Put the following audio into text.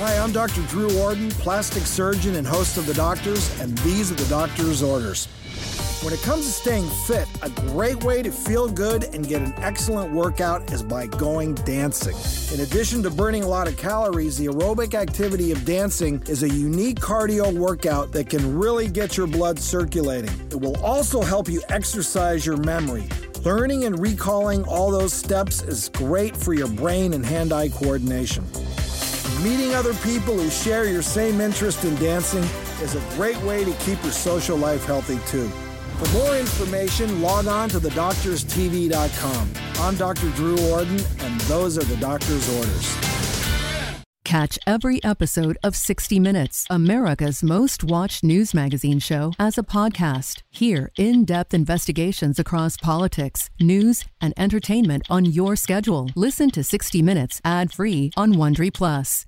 Hi, I'm Dr. Drew Ordon, plastic surgeon and host of The Doctors, and these are the doctor's orders. When it comes to staying fit, a great way to feel good and get an excellent workout is by going dancing. In addition to burning a lot of calories, the aerobic activity of dancing is a unique cardio workout that can really get your blood circulating. It will also help you exercise your memory. Learning and recalling all those steps is great for your brain and hand eye coordination. Meeting other people who share your same interest in dancing is a great way to keep your social life healthy too. For more information, log on to thedoctorstv.com. I'm Dr. Drew Ordon, and those are the doctor's orders. Catch every episode of 60 Minutes, America's most watched news magazine show, as a podcast. Hear in depth investigations across politics, news, and entertainment on your schedule. Listen to 60 Minutes ad free on Wondery Plus.